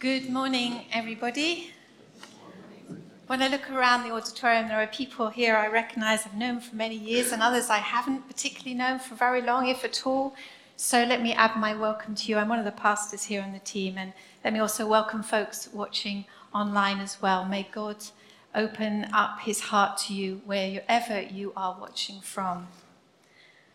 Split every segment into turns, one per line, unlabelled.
Good morning, everybody. When I look around the auditorium, there are people here I recognize I've known for many years, and others I haven't particularly known for very long, if at all. So let me add my welcome to you. I'm one of the pastors here on the team, and let me also welcome folks watching online as well. May God open up his heart to you wherever you are watching from.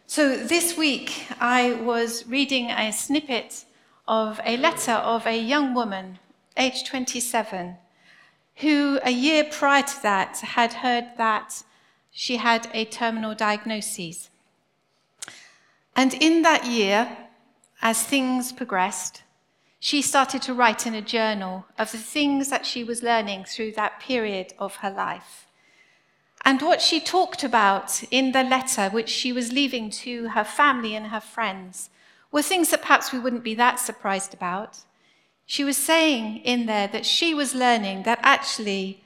So this week, I was reading a snippet of a letter of a young woman, aged 27, who a year prior to that had heard that she had a terminal diagnosis. And in that year, as things progressed, she started to write in a journal of the things that she was learning through that period of her life. And what she talked about in the letter, which she was leaving to her family and her friends, were things that perhaps we wouldn't be that surprised about. She was saying in there that she was learning that actually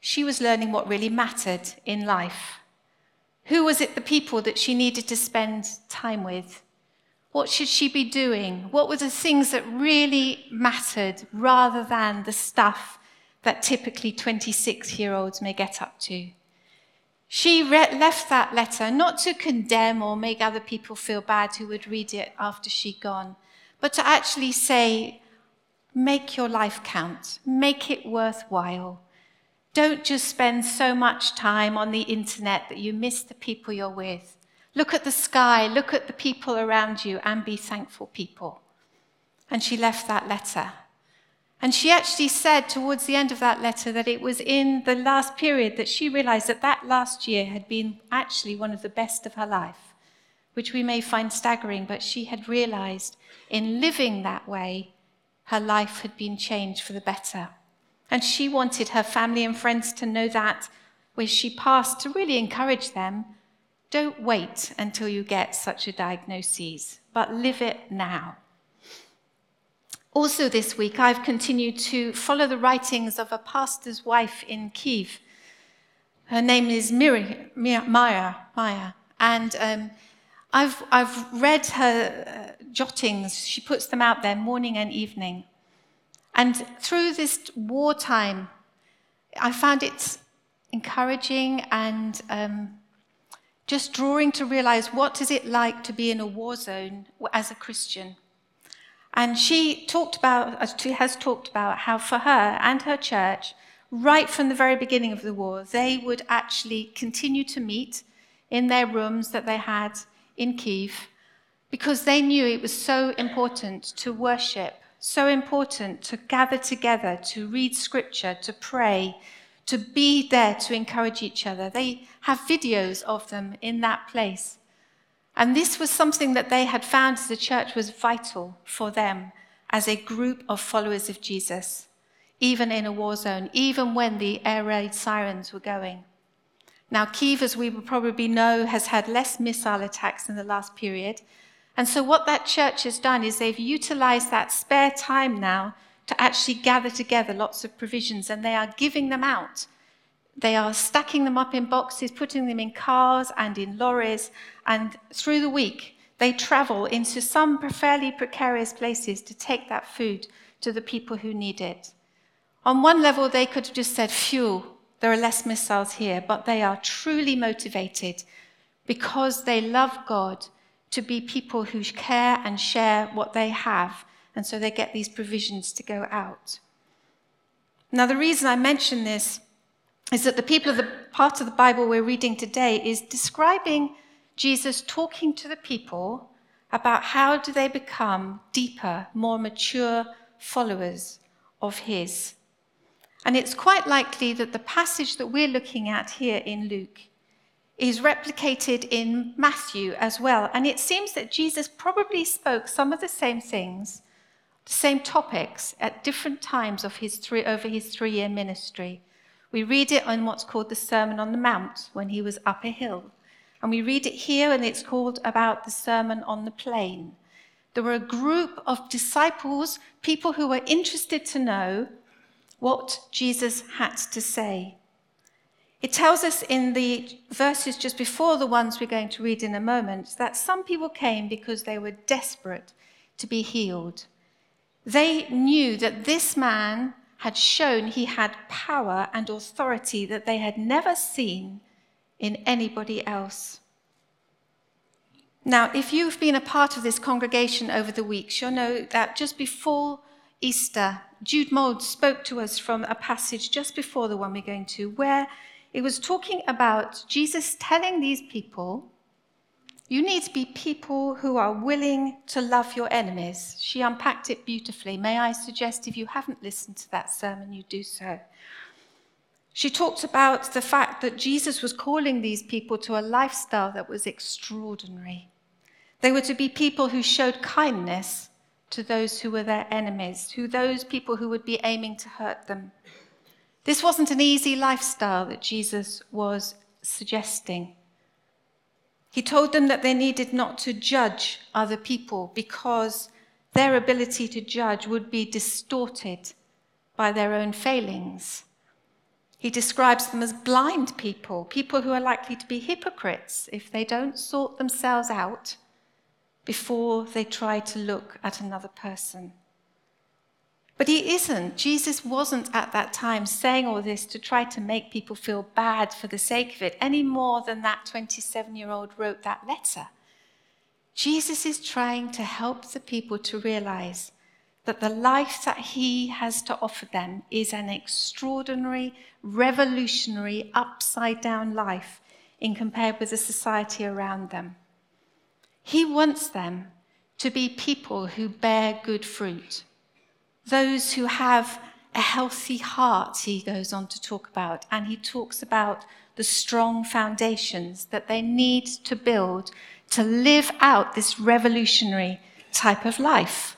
she was learning what really mattered in life. Who was it the people that she needed to spend time with? What should she be doing? What were the things that really mattered rather than the stuff that typically 26 year olds may get up to? She re- left that letter not to condemn or make other people feel bad who would read it after she'd gone, but to actually say, make your life count, make it worthwhile. Don't just spend so much time on the internet that you miss the people you're with. Look at the sky, look at the people around you, and be thankful people. And she left that letter. And she actually said towards the end of that letter that it was in the last period that she realized that that last year had been actually one of the best of her life, which we may find staggering, but she had realized in living that way, her life had been changed for the better. And she wanted her family and friends to know that where she passed to really encourage them don't wait until you get such a diagnosis, but live it now. Also, this week, I've continued to follow the writings of a pastor's wife in Kiev. Her name is Miri, Maya, Maya, and um, I've, I've read her uh, jottings. She puts them out there morning and evening. And through this wartime, I found it encouraging and um, just drawing to realize what is it like to be in a war zone as a Christian. And she talked about, uh, she has talked about how for her and her church, right from the very beginning of the war, they would actually continue to meet in their rooms that they had in Kiev because they knew it was so important to worship, so important to gather together, to read scripture, to pray, to be there to encourage each other. They have videos of them in that place. And this was something that they had found as a church was vital for them as a group of followers of Jesus, even in a war zone, even when the air raid sirens were going. Now, Kiev, as we will probably know, has had less missile attacks in the last period. And so, what that church has done is they've utilized that spare time now to actually gather together lots of provisions, and they are giving them out they are stacking them up in boxes, putting them in cars and in lorries, and through the week, they travel into some fairly precarious places to take that food to the people who need it. On one level, they could have just said, Phew, there are less missiles here, but they are truly motivated because they love God to be people who care and share what they have, and so they get these provisions to go out. Now, the reason I mention this is that the people of the part of the Bible we're reading today is describing Jesus talking to the people about how do they become deeper, more mature followers of his. And it's quite likely that the passage that we're looking at here in Luke is replicated in Matthew as well. And it seems that Jesus probably spoke some of the same things, the same topics at different times of his three, over his three year ministry. We read it on what's called the Sermon on the Mount when he was up a hill. And we read it here, and it's called about the Sermon on the Plain. There were a group of disciples, people who were interested to know what Jesus had to say. It tells us in the verses just before the ones we're going to read in a moment that some people came because they were desperate to be healed. They knew that this man had shown he had power and authority that they had never seen in anybody else. Now, if you've been a part of this congregation over the weeks, you'll know that just before Easter, Jude Mould spoke to us from a passage just before the one we're going to, where it was talking about Jesus telling these people, You need to be people who are willing to love your enemies. She unpacked it beautifully. May I suggest, if you haven't listened to that sermon, you do so. She talked about the fact that Jesus was calling these people to a lifestyle that was extraordinary. They were to be people who showed kindness to those who were their enemies, to those people who would be aiming to hurt them. This wasn't an easy lifestyle that Jesus was suggesting. He told them that they needed not to judge other people because their ability to judge would be distorted by their own failings. He describes them as blind people, people who are likely to be hypocrites if they don't sort themselves out before they try to look at another person. But he isn't. Jesus wasn't at that time saying all this to try to make people feel bad for the sake of it, any more than that 27 year old wrote that letter. Jesus is trying to help the people to realize that the life that he has to offer them is an extraordinary, revolutionary, upside down life in compared with the society around them. He wants them to be people who bear good fruit, those who have a healthy heart, he goes on to talk about, and he talks about the strong foundations that they need to build to live out this revolutionary type of life.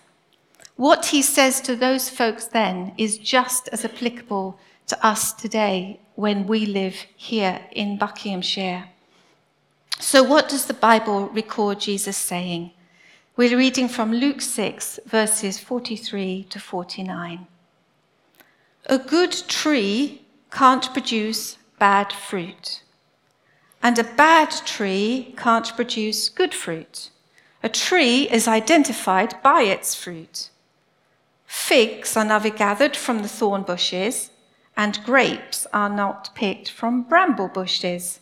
What he says to those folks then is just as applicable to us today when we live here in Buckinghamshire. So, what does the Bible record Jesus saying? We're reading from Luke 6, verses 43 to 49. A good tree can't produce bad fruit, and a bad tree can't produce good fruit. A tree is identified by its fruit. Figs are never gathered from the thorn bushes, and grapes are not picked from bramble bushes.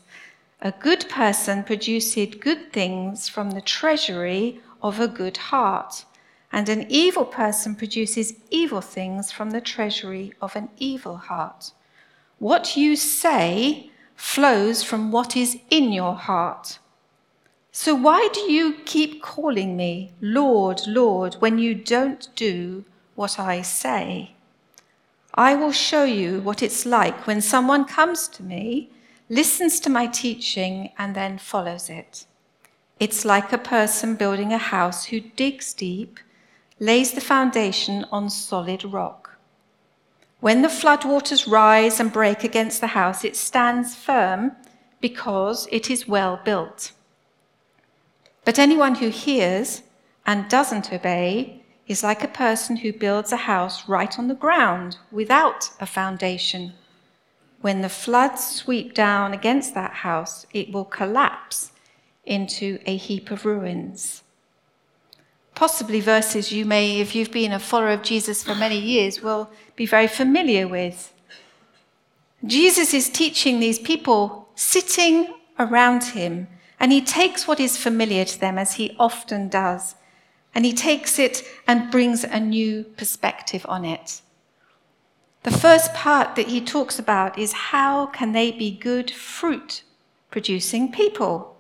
A good person produces good things from the treasury of a good heart, and an evil person produces evil things from the treasury of an evil heart. What you say flows from what is in your heart. So why do you keep calling me Lord, Lord, when you don't do what I say? I will show you what it's like when someone comes to me listens to my teaching, and then follows it. It's like a person building a house who digs deep, lays the foundation on solid rock. When the floodwaters rise and break against the house, it stands firm because it is well built. But anyone who hears and doesn't obey is like a person who builds a house right on the ground without a foundation. When the floods sweep down against that house, it will collapse into a heap of ruins. Possibly verses you may, if you've been a follower of Jesus for many years, will be very familiar with. Jesus is teaching these people sitting around him, and he takes what is familiar to them, as he often does, and he takes it and brings a new perspective on it. The first part that he talks about is how can they be good fruit producing people?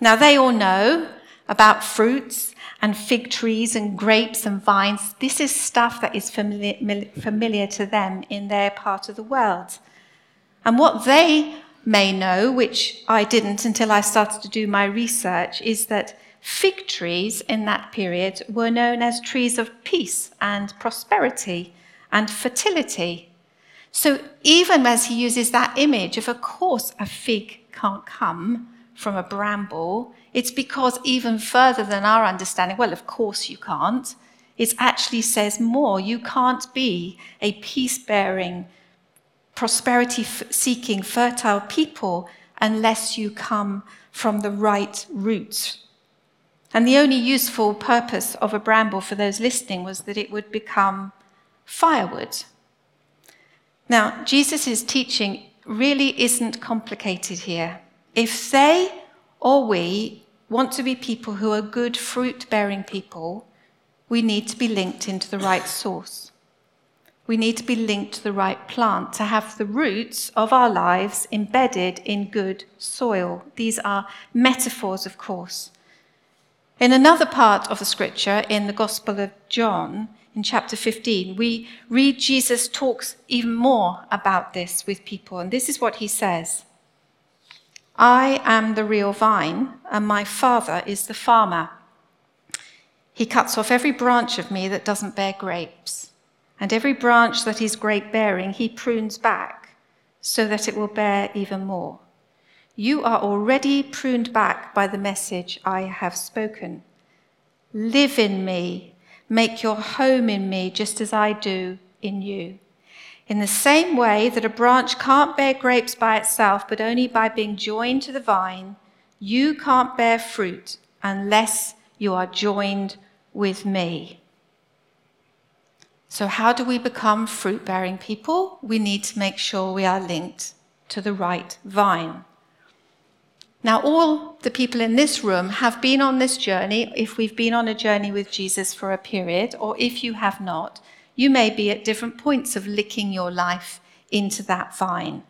Now, they all know about fruits and fig trees and grapes and vines. This is stuff that is familiar, familiar to them in their part of the world. And what they may know, which I didn't until I started to do my research, is that fig trees in that period were known as trees of peace and prosperity and fertility. So even as he uses that image of, of course, a fig can't come from a bramble, it's because even further than our understanding, well, of course you can't, it actually says more. You can't be a peace bearing, prosperity seeking, fertile people unless you come from the right root. And the only useful purpose of a bramble for those listening was that it would become firewood. Now, Jesus' teaching really isn't complicated here. If they or we want to be people who are good fruit bearing people, we need to be linked into the right source. We need to be linked to the right plant, to have the roots of our lives embedded in good soil. These are metaphors, of course. In another part of the scripture, in the Gospel of John, in chapter 15, we read Jesus talks even more about this with people, and this is what he says I am the real vine, and my Father is the farmer. He cuts off every branch of me that doesn't bear grapes, and every branch that is grape bearing, he prunes back so that it will bear even more. You are already pruned back by the message I have spoken. Live in me, make your home in me, just as I do in you. In the same way that a branch can't bear grapes by itself, but only by being joined to the vine, you can't bear fruit unless you are joined with me. So, how do we become fruit bearing people? We need to make sure we are linked to the right vine. Now, all the people in this room have been on this journey, if we've been on a journey with Jesus for a period, or if you have not, you may be at different points of licking your life into that vine.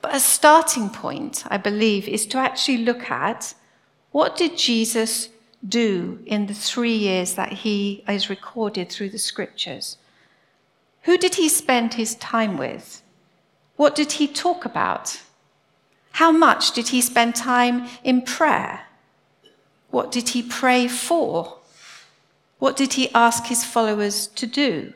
But a starting point, I believe, is to actually look at what did Jesus do in the three years that he is recorded through the scriptures? Who did he spend his time with? What did he talk about? How much did he spend time in prayer? What did he pray for? What did he ask his followers to do?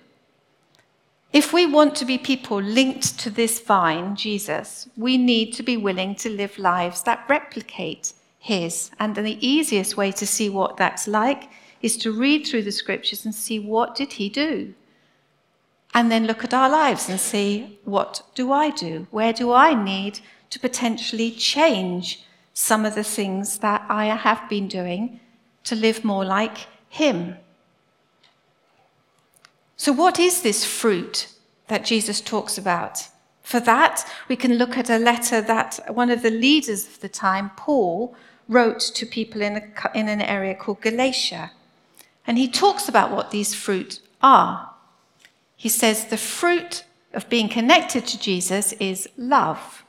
If we want to be people linked to this vine, Jesus, we need to be willing to live lives that replicate his. And the easiest way to see what that's like is to read through the scriptures and see what did he do? And then look at our lives and see what do I do? Where do I need to potentially change some of the things that I have been doing to live more like him? So, what is this fruit that Jesus talks about? For that, we can look at a letter that one of the leaders of the time, Paul, wrote to people in, a, in an area called Galatia. And he talks about what these fruit are. He says the fruit of being connected to Jesus is love,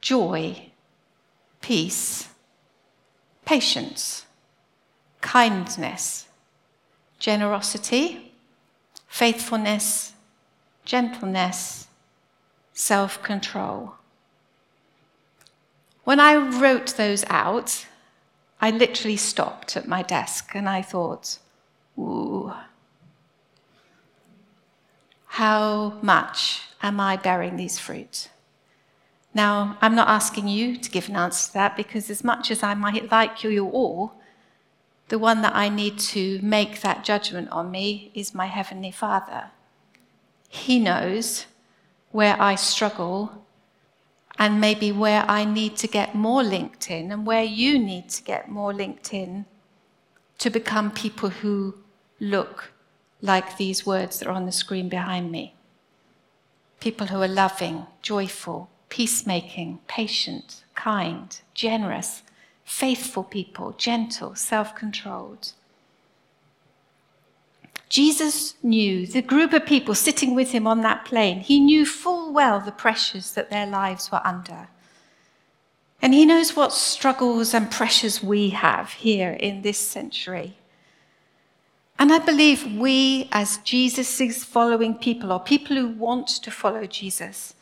joy, peace, patience, kindness, generosity faithfulness, gentleness, self control. When I wrote those out, I literally stopped at my desk and I thought, ooh, how much am I bearing these fruit? Now, I'm not asking you to give an answer to that because, as much as I might like you all, the one that I need to make that judgment on me is my Heavenly Father. He knows where I struggle and maybe where I need to get more linked in and where you need to get more linked in to become people who look like these words that are on the screen behind me. People who are loving, joyful, peacemaking, patient, kind, generous, faithful people, gentle, self controlled. Jesus knew the group of people sitting with him on that plain, he knew full well the pressures that their lives were under. And he knows what struggles and pressures we have here in this century. And I believe we, as Jesus' following people, or people who want to follow Jesus,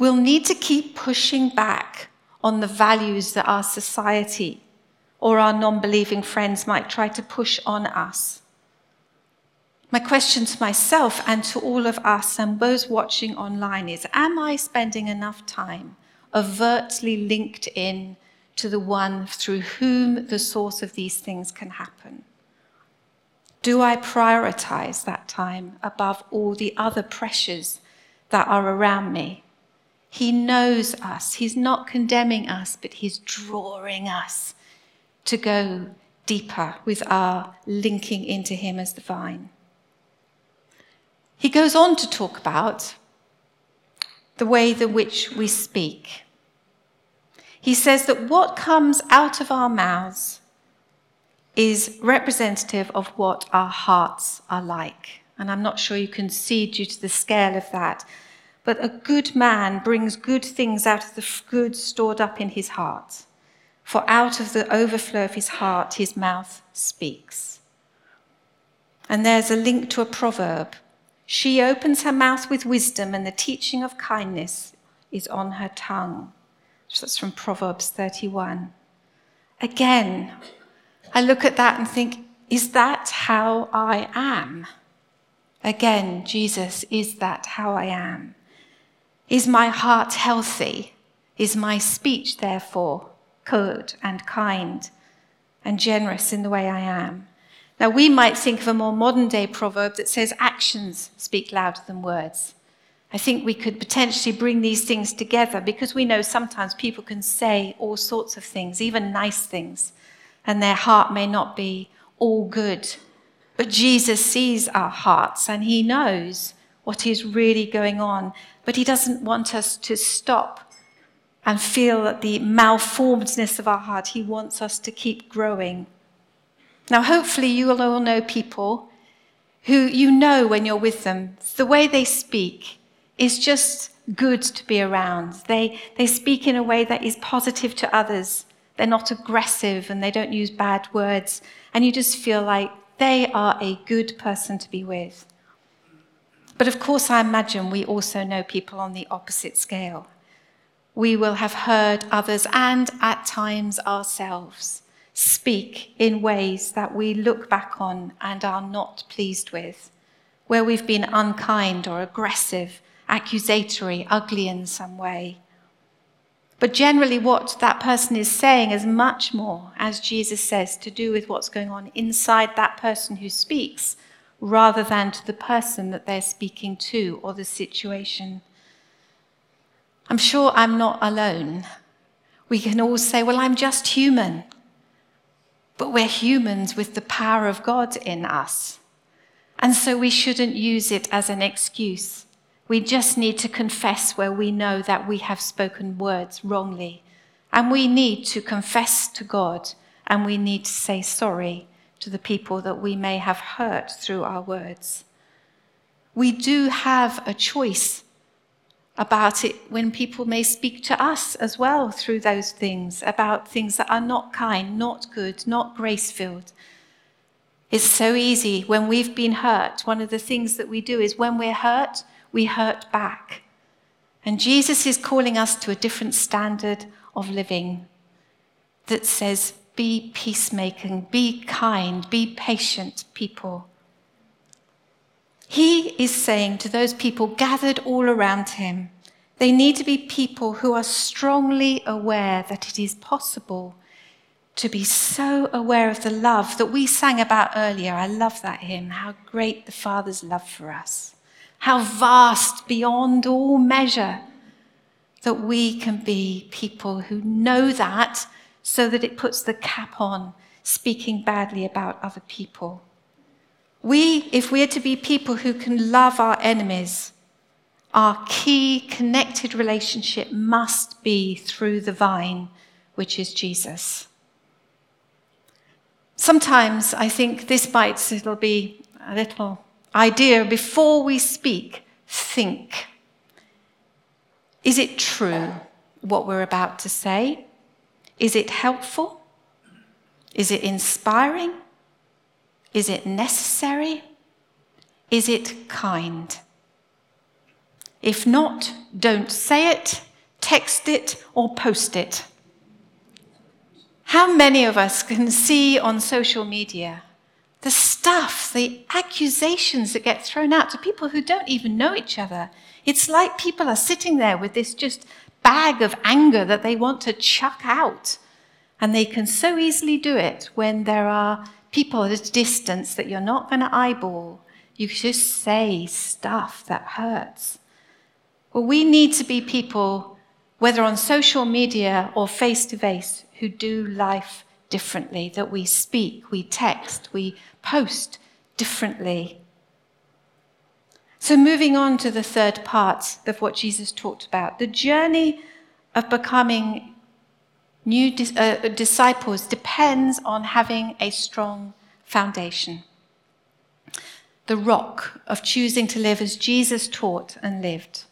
will need to keep pushing back on the values that our society or our non believing friends might try to push on us. My question to myself and to all of us and those watching online is Am I spending enough time overtly linked in to the one through whom the source of these things can happen? Do I prioritize that time above all the other pressures that are around me? He knows us. He's not condemning us, but He's drawing us to go deeper with our linking into Him as the vine. He goes on to talk about the way in which we speak. He says that what comes out of our mouths is representative of what our hearts are like. And I'm not sure you can see due to the scale of that. But a good man brings good things out of the good stored up in his heart. For out of the overflow of his heart, his mouth speaks. And there's a link to a proverb She opens her mouth with wisdom, and the teaching of kindness is on her tongue. So that's from Proverbs 31. Again, I look at that and think, is that how I am? Again, Jesus, is that how I am? Is my heart healthy? Is my speech, therefore, good and kind and generous in the way I am? Now, we might think of a more modern day proverb that says actions speak louder than words. I think we could potentially bring these things together because we know sometimes people can say all sorts of things, even nice things, and their heart may not be all good. But Jesus sees our hearts and he knows what is really going on. But he doesn't want us to stop and feel that the malformedness of our heart. He wants us to keep growing. Now, hopefully, you will all know people who you know when you're with them, the way they speak is just good to be around. They, they speak in a way that is positive to others. They're not aggressive and they don't use bad words. And you just feel like they are a good person to be with. But of course, I imagine we also know people on the opposite scale. We will have heard others and at times ourselves speak in ways that we look back on and are not pleased with, where we've been unkind or aggressive accusatory, ugly in some way. But generally, what that person is saying is much more, as Jesus says, to do with what's going on inside that person who speaks rather than to the person that they're speaking to or the situation. I'm sure I'm not alone. We can all say, well, I'm just human. But we're humans with the power of God in us. And so we shouldn't use it as an excuse. We just need to confess where we know that we have spoken words wrongly. And we need to confess to God and we need to say sorry to the people that we may have hurt through our words. We do have a choice about it when people may speak to us as well through those things, about things that are not kind, not good, not grace filled. It's so easy when we've been hurt. One of the things that we do is when we're hurt, we hurt back. And Jesus is calling us to a different standard of living that says, be peacemaking, be kind, be patient people. He is saying to those people gathered all around him, they need to be people who are strongly aware that it is possible to be so aware of the love that we sang about earlier. I love that hymn, how great the Father's love for us how vast beyond all measure that we can be people who know that so that it puts the cap on speaking badly about other people. We, if we're to be people who can love our enemies, our key connected relationship must be through the vine, which is Jesus. Sometimes I think this bites, it'll be a little idea before we speak, think. Is it true what we're about to say? Is it helpful? Is it inspiring? Is it necessary? Is it kind? If not, don't say it, text it, or post it. How many of us can see on social media the stuff, the accusations that get thrown out to people who don't even know each other. It's like people are sitting there with this just bag of anger that they want to chuck out. And they can so easily do it when there are people at a distance that you're not going to eyeball. You just say stuff that hurts. Well, we need to be people, whether on social media or face to face, who do life differently, that we speak, we text, we post differently. So, moving on to the third part of what Jesus talked about the journey of becoming new uh, disciples depends on having a strong foundation. The rock of choosing to live as Jesus taught and lived,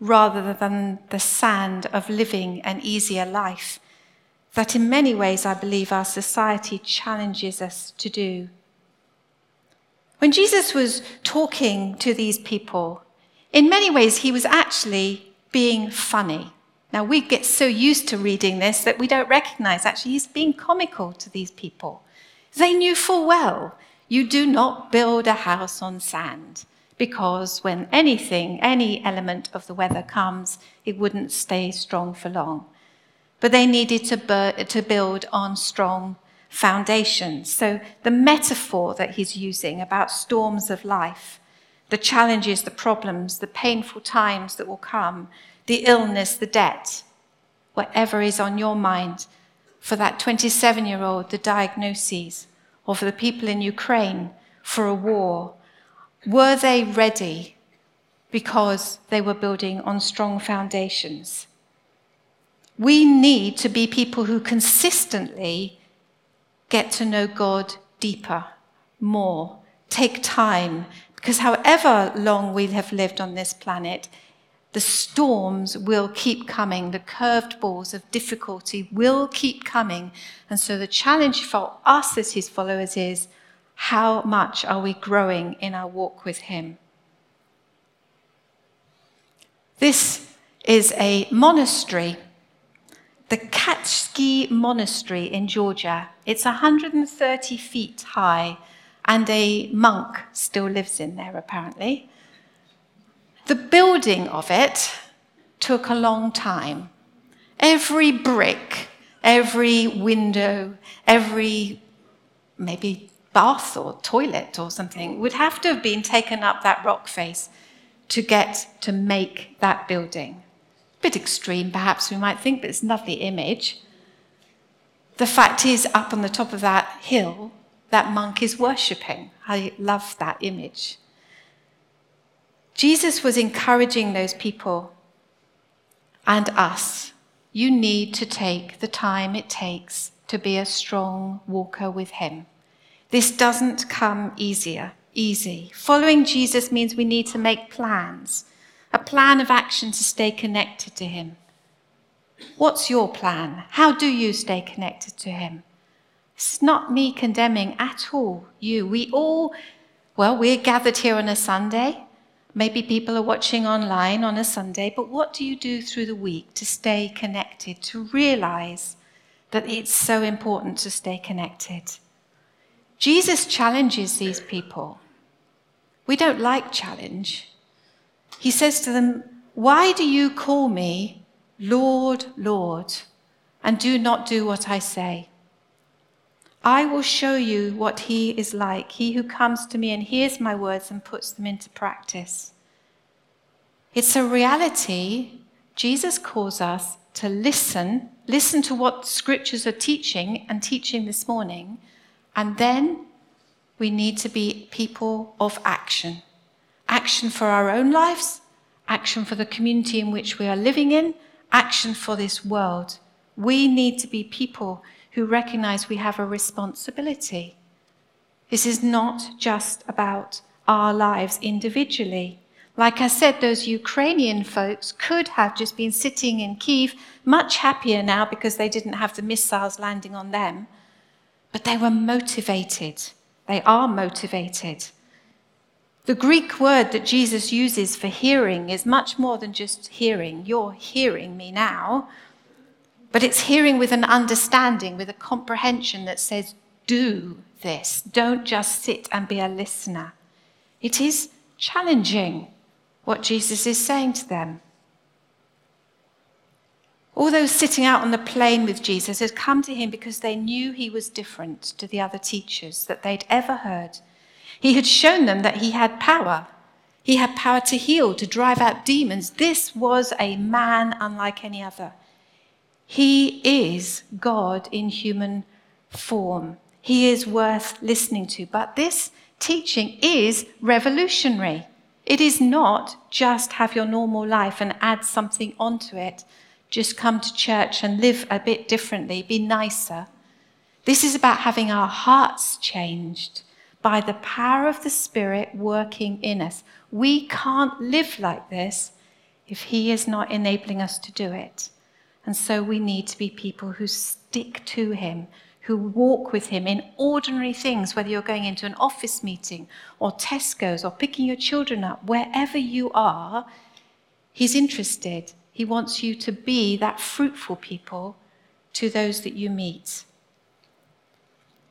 rather than the sand of living an easier life that in many ways I believe our society challenges us to do. When Jesus was talking to these people, in many ways he was actually being funny. Now, we get so used to reading this that we don't recognize actually he's being comical to these people. They knew full well you do not build a house on sand because when anything, any element of the weather comes, it wouldn't stay strong for long. But they needed to, bur- to build on strong foundations. So the metaphor that he's using about storms of life, the challenges, the problems, the painful times that will come, the illness, the debt, whatever is on your mind, for that 27 year old, the diagnoses, or for the people in Ukraine, for a war, were they ready because they were building on strong foundations? We need to be people who consistently get to know God deeper, more, take time, because however long we have lived on this planet, the storms will keep coming, the curved balls of difficulty will keep coming. And so the challenge for us as his followers is how much are we growing in our walk with him? This is a monastery, the Katskhi Monastery in Georgia. It's 130 feet high, and a monk still lives in there, apparently. The building of it took a long time. Every brick, every window, every maybe bath or toilet or something would have to have been taken up that rock face to get to make that building. A bit extreme, perhaps we might think, but it's a lovely image. The fact is, up on the top of that hill, that monk is worshipping. I love that image. Jesus was encouraging those people and us. You need to take the time it takes to be a strong walker with Him. This doesn't come easier, easy. Following Jesus means we need to make plans, a plan of action to stay connected to Him. What's your plan? How do you stay connected to Him? It's not me condemning at all you. We all, well, we're gathered here on a Sunday. Maybe people are watching online on a Sunday, but what do you do through the week to stay connected, to realize that it's so important to stay connected? Jesus challenges these people. We don't like challenge. He says to them, Why do you call me Lord, Lord, and do not do what I say? I will show you what he is like, he who comes to me and hears my words and puts them into practice. It's a reality. Jesus calls us to listen, listen to what scriptures are teaching and teaching this morning, and then we need to be people of action. Action for our own lives, action for the community in which we are living in, action for this world. We need to be people who recognize we have a responsibility. This is not just about our lives individually. Like I said, those Ukrainian folks could have just been sitting in Kiev, much happier now because they didn't have the missiles landing on them. But they were motivated. They are motivated. The Greek word that Jesus uses for hearing is much more than just hearing. You're hearing me now. But it's hearing with an understanding, with a comprehension that says, do this. Don't just sit and be a listener. It is challenging what Jesus is saying to them. All those sitting out on the plain with Jesus had come to him because they knew he was different to the other teachers that they'd ever heard. He had shown them that he had power. He had power to heal, to drive out demons. This was a man unlike any other. He is God in human form. He is worth listening to. But this teaching is revolutionary. It is not just have your normal life and add something onto it. Just come to church and live a bit differently, be nicer. This is about having our hearts changed by the power of the Spirit working in us. We can't live like this if He is not enabling us to do it. And so we need to be people who stick to Him, who walk with Him in ordinary things, whether you're going into an office meeting or Tesco's or picking your children up, wherever you are, He's interested. He wants you to be that fruitful people to those that you meet.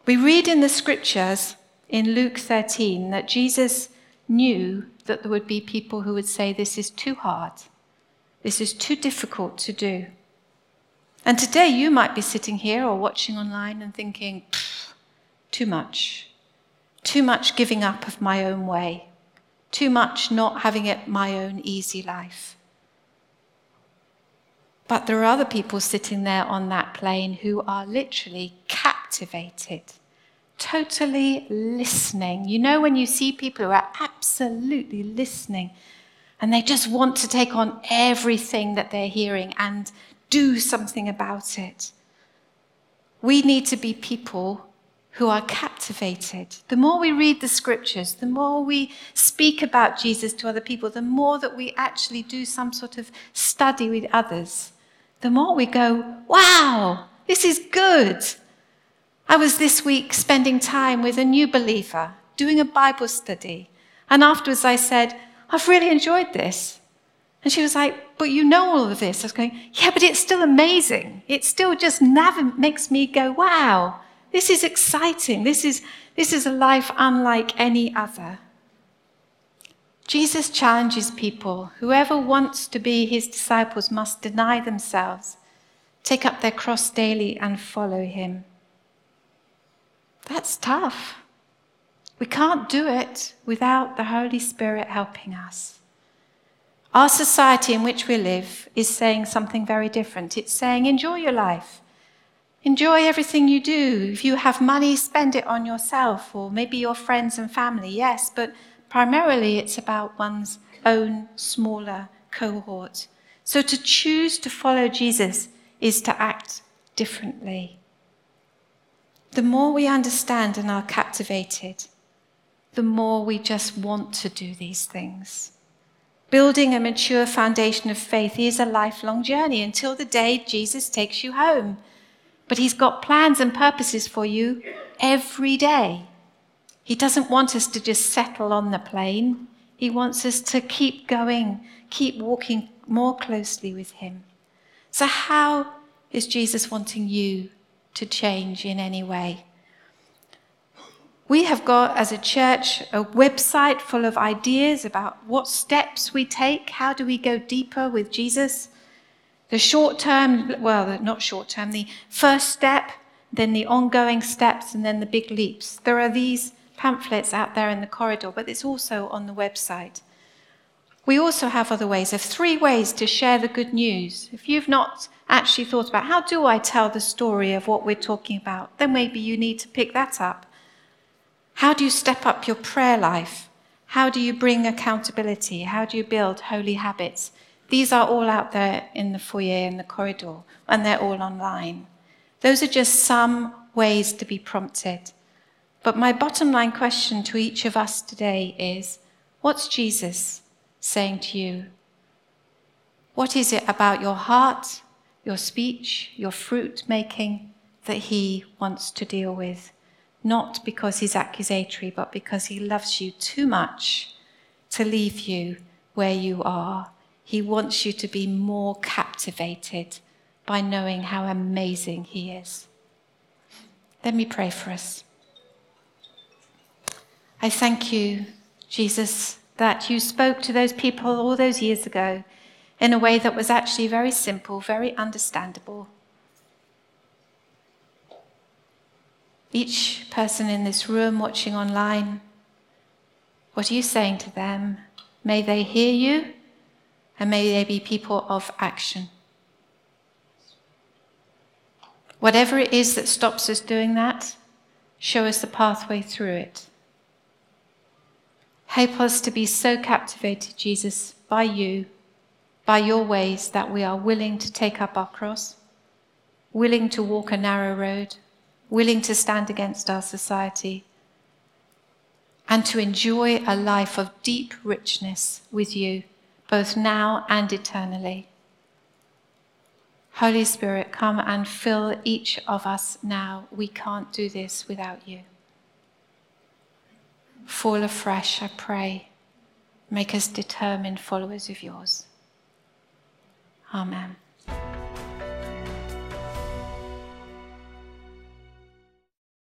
We read in the scriptures in Luke 13 that Jesus knew that there would be people who would say, This is too hard. This is too difficult to do. And today you might be sitting here or watching online and thinking, Too much. Too much giving up of my own way. Too much not having it my own easy life. But there are other people sitting there on that plain who are literally captivated, totally listening. You know, when you see people who are absolutely listening and they just want to take on everything that they're hearing and do something about it. We need to be people who are captivated. The more we read the scriptures, the more we speak about Jesus to other people, the more that we actually do some sort of study with others the more we go, wow, this is good. I was this week spending time with a new believer doing a Bible study. And afterwards I said, I've really enjoyed this. And she was like, But you know all of this. I was going, Yeah, but it's still amazing. It still just never makes me go, Wow, this is exciting. This is, this is a life unlike any other. Jesus challenges people whoever wants to be his disciples must deny themselves, take up their cross daily, and follow him. That's tough. We can't do it without the Holy Spirit helping us. Our society in which we live is saying something very different. It's saying, enjoy your life. Enjoy everything you do. If you have money, spend it on yourself or maybe your friends and family, yes, but Primarily, it's about one's own smaller cohort. So to choose to follow Jesus is to act differently. The more we understand and are captivated, the more we just want to do these things. Building a mature foundation of faith is a lifelong journey until the day Jesus takes you home. But he's got plans and purposes for you every day. He doesn't want us to just settle on the plain. He wants us to keep going, keep walking more closely with Him. So, how is Jesus wanting you to change in any way? We have got, as a church, a website full of ideas about what steps we take. How do we go deeper with Jesus? The short term, well, not short term, the first step, then the ongoing steps, and then the big leaps. There are these pamphlets out there in the corridor, but it's also on the website. We also have other ways of three ways to share the good news. If you've not actually thought about how do I tell the story of what we're talking about, then maybe you need to pick that up. How do you step up your prayer life? How do you bring accountability? How do you build holy habits? These are all out there in the foyer in the corridor, and they're all online. Those are just some ways to be prompted. But my bottom line question to each of us today is what's Jesus saying to you? What is it about your heart, your speech, your fruit making that he wants to deal with? Not because he's accusatory, but because he loves you too much to leave you where you are. He wants you to be more captivated by knowing how amazing he is. Let me pray for us. I thank you, Jesus, that you spoke to those people all those years ago in a way that was actually very simple, very understandable. Each person in this room watching online, what are you saying to them? May they hear you and may they be people of action. Whatever it is that stops us doing that, show us the pathway through it. Help us to be so captivated, Jesus, by you, by your ways, that we are willing to take up our cross, willing to walk a narrow road, willing to stand against our society, and to enjoy a life of deep richness with you, both now and eternally. Holy Spirit, come and fill each of us now. We can't do this without you. Fall afresh, I pray. Make us determined followers of yours. Amen.